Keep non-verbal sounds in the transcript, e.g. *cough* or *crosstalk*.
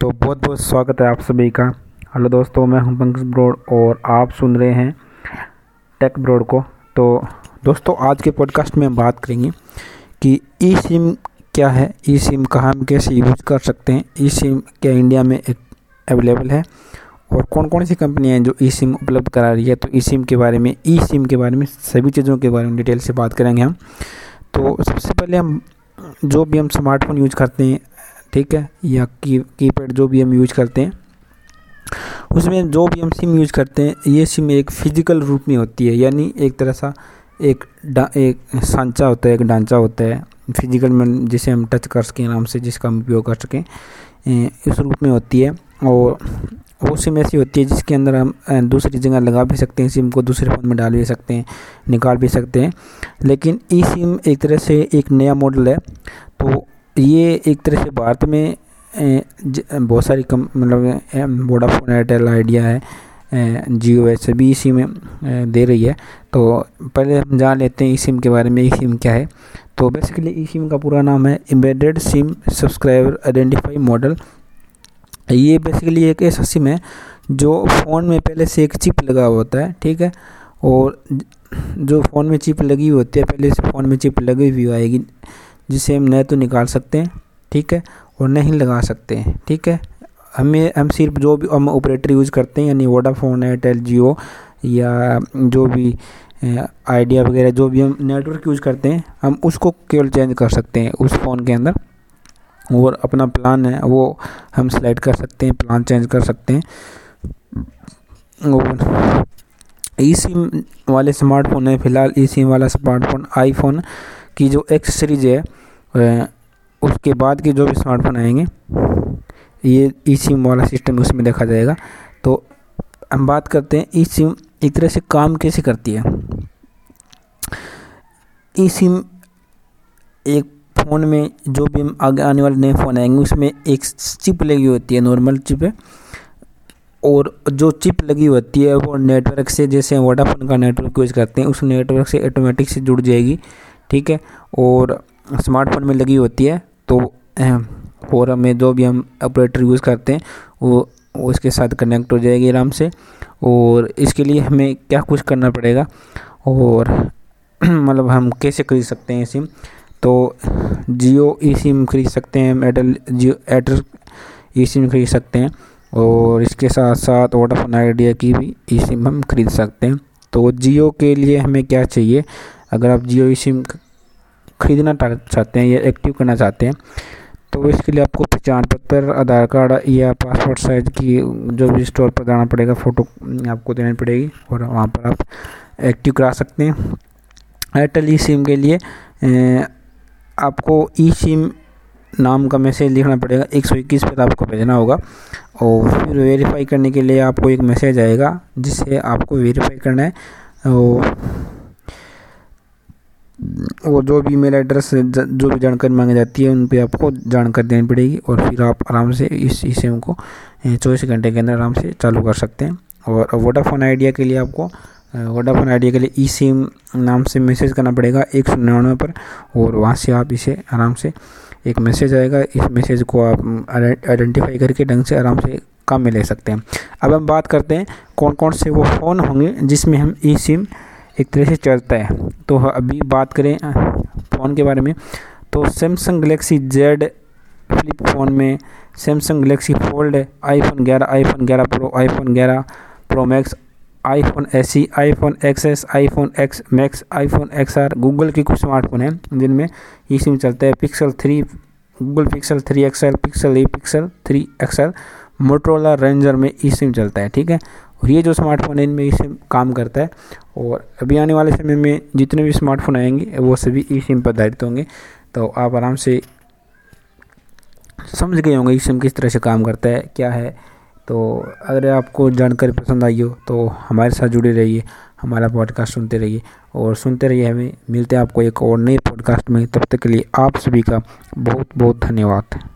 तो बहुत बहुत स्वागत है आप सभी का। हेलो दोस्तों, मैं हूँ पंकज ब्रोड और आप सुन रहे हैं टेक ब्रोड को। तो दोस्तों, आज के पॉडकास्ट में हम बात करेंगे कि ई सिम क्या है ई सिम कहाँ हम कैसे यूज़ कर सकते हैं ई सिम क्या इंडिया में अवेलेबल है और कौन कौन सी कंपनियाँ हैं जो ई सिम उपलब्ध करा रही है। तो ई सिम के बारे में ई सिम के बारे में सभी चीज़ों के बारे में डिटेल से बात करेंगे हम। तो सबसे पहले हम जो भी हम स्मार्टफ़ोन यूज़ करते हैं ठीक है? या की कीपैड जो भी हम यूज़ करते हैं, उसमें जो भी हम सिम यूज़ करते हैं, ये सिम एक फ़िज़िकल रूप में होती है। यानी एक तरह सा एक एक सांचा होता है, एक ढांचा होता है फ़िज़िकल में जिसे हम टच कर सकें, आराम से जिसका हम उपयोग कर सकें इस रूप में होती है। और वो सिम ऐसी होती है जिसके अंदर हम दूसरी जगह लगा भी सकते हैं सिम को दूसरे फ़ोन में डाल भी सकते हैं, निकाल भी सकते हैं। लेकिन ई सिम एक तरह से एक नया मॉडल है तो ये एक तरह से भारत में बहुत सारी कम मतलब वोडाफोन एयरटेल आइडिया है जियो है, सभी इसी में दे रही है। तो पहले हम जान लेते हैं ई सिम के बारे में ई सिम क्या है। तो बेसिकली ई सिम का पूरा नाम है embedded SIM subscriber identify model ये बेसिकली एक ऐसा सिम है जो फ़ोन में पहले से एक चिप लगा हुआ होता है, ठीक है? और जो फ़ोन में चिप लगी हुई होती है, पहले से फ़ोन में चिप लगी हुई आएगी। जिसे हम न तो निकाल सकते हैं, ठीक है, और नहीं लगा सकते हैं, ठीक है। हमें, हम सिर्फ़ जो भी हम ऑपरेटर यूज़ करते हैं, यानी वोडाफोन, एयरटेल, जियो, या जो भी आइडिया वगैरह, जो भी हम नेटवर्क यूज़ करते हैं, हम उसको केवल चेंज कर सकते हैं उस फ़ोन के अंदर। और अपना प्लान है, वो हम सेलेक्ट कर सकते हैं, प्लान चेंज कर सकते हैं। और ई सिम वाले स्मार्टफ़ोन है, फ़िलहाल ई सिम वाला स्मार्टफ़ोन, आईफोन की जो एक्सेसरीज है उसके बाद के जो भी स्मार्टफ़ोन आएँगे, ये ई सिम वाला सिस्टम उसमें देखा जाएगा। तो हम बात करते हैं ई सिम एक तरह से काम कैसे करती है? ई सिम एक फ़ोन में जो भी आगे आने वाले नए फ़ोन आएँगे, उसमें एक चिप लगी होती है नॉर्मल चिप है। और जो चिप लगी होती है, वो नेटवर्क से, जैसे वोडाफोन का नेटवर्क यूज़ करते हैं, उस नेटवर्क से ऑटोमेटिक से जुड़ जाएगी। ठीक है? और स्मार्टफ़ोन में लगी होती है तो और हमें जो भी हम ऑपरेटर यूज़ करते हैं, वो, उसके साथ कनेक्ट हो जाएगी आराम से। और इसके लिए हमें क्या कुछ करना पड़ेगा? और *clears throat* मतलब हम कैसे खरीद सकते हैं सिम तो जियो ई सिम खरीद सकते हैं Airtel Jio Airtel e SIM खरीद सकते हैं। और इसके साथ साथ वोडाफोन आइडिया की भी ई सिम हम खरीद सकते हैं। तो जियो के लिए हमें क्या चाहिए? अगर आप जियो सिम खरीदना चाहते हैं या एक्टिव करना चाहते हैं तो इसके लिए आपको पहचान पत्र, आधार कार्ड या पासपोर्ट साइज़ की जो भी स्टोर पर जाना पड़ेगा, फ़ोटो आपको देनी पड़ेगी और वहाँ पर आप एक्टिव करा सकते हैं। एयरटेल ई सिम के लिए आपको ई सिम नाम का मैसेज लिखना पड़ेगा, एक सौ इक्कीस पर आपको भेजना होगा और फिर वेरीफाई करने के लिए आपको एक मैसेज आएगा, जिससे आपको वेरीफाई करना है और वो जो भी ईमेल एड्रेस जो भी जानकारी मांगी जाती है, उन पर आपको जानकारी देनी पड़ेगी और फिर आप आराम से इस ई सिम को चौबीस घंटे के अंदर आराम से चालू कर सकते हैं। और वोडाफोन आइडिया के लिए आपको वोडाफोन आइडिया के लिए ई सिम नाम से मैसेज करना पड़ेगा एक सौ निन्यानवे पर और वहाँ से आप इसे आराम से एक मैसेज आएगा। इस मैसेज को आप आइडेंटिफाई करके ढंग से आराम से काम में ले सकते हैं। अब हम बात करते हैं कौन कौन से वो फ़ोन होंगे जिसमें हम ई सिम एक तरह से चलता है। तो अभी बात करें फ़ोन के बारे में तो Samsung Galaxy Z Flip phone में Samsung Galaxy Fold iPhone 11 iPhone 11 Pro iPhone 11 Pro Max iPhone S iPhone X S iPhone X Max iPhone X R Google के कुछ स्मार्टफ़ोन हैं, जिनमें ई सिम चलता है। Pixel three Google Pixel three XL Pixel A Pixel three XL Motorola Ranger में ई सिम चलता है, ठीक है? और ये जो स्मार्टफ़ोन है, इनमें ई सिम काम करता है। और अभी आने वाले समय में जितने भी स्मार्टफ़ोन आएँगे, वो सभी ई सिम पर आधारित होंगे। तो आप आराम से समझ गए होंगे ई सिम किस तरह से काम करता है, क्या है। तो अगर आपको जानकारी पसंद आई हो तो हमारे साथ जुड़े रहिए, हमारा पॉडकास्ट सुनते रहिए। और सुनते रहिए हमें। मिलते हैं आपको एक और नए पॉडकास्ट में। तब तक के लिए आप सभी का बहुत बहुत धन्यवाद।